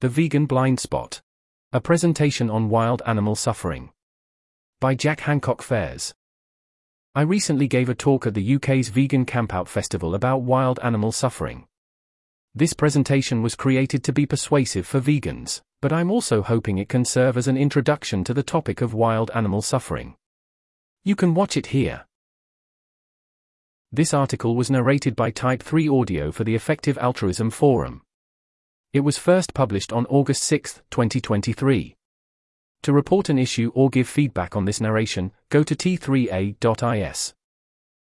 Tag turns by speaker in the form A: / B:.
A: The Vegan Blind Spot. A presentation on wild animal suffering. By Jack Hancock Fairs. I recently gave a talk at the UK's Vegan Campout Festival about wild animal suffering. This presentation was created to be persuasive for vegans, but I'm also hoping it can serve as an introduction to the topic of wild animal suffering. You can watch it here. This article was narrated by Type 3 Audio for the Effective Altruism Forum. It was first published on August 6, 2023. To report an issue or give feedback on this narration, go to t3a.is.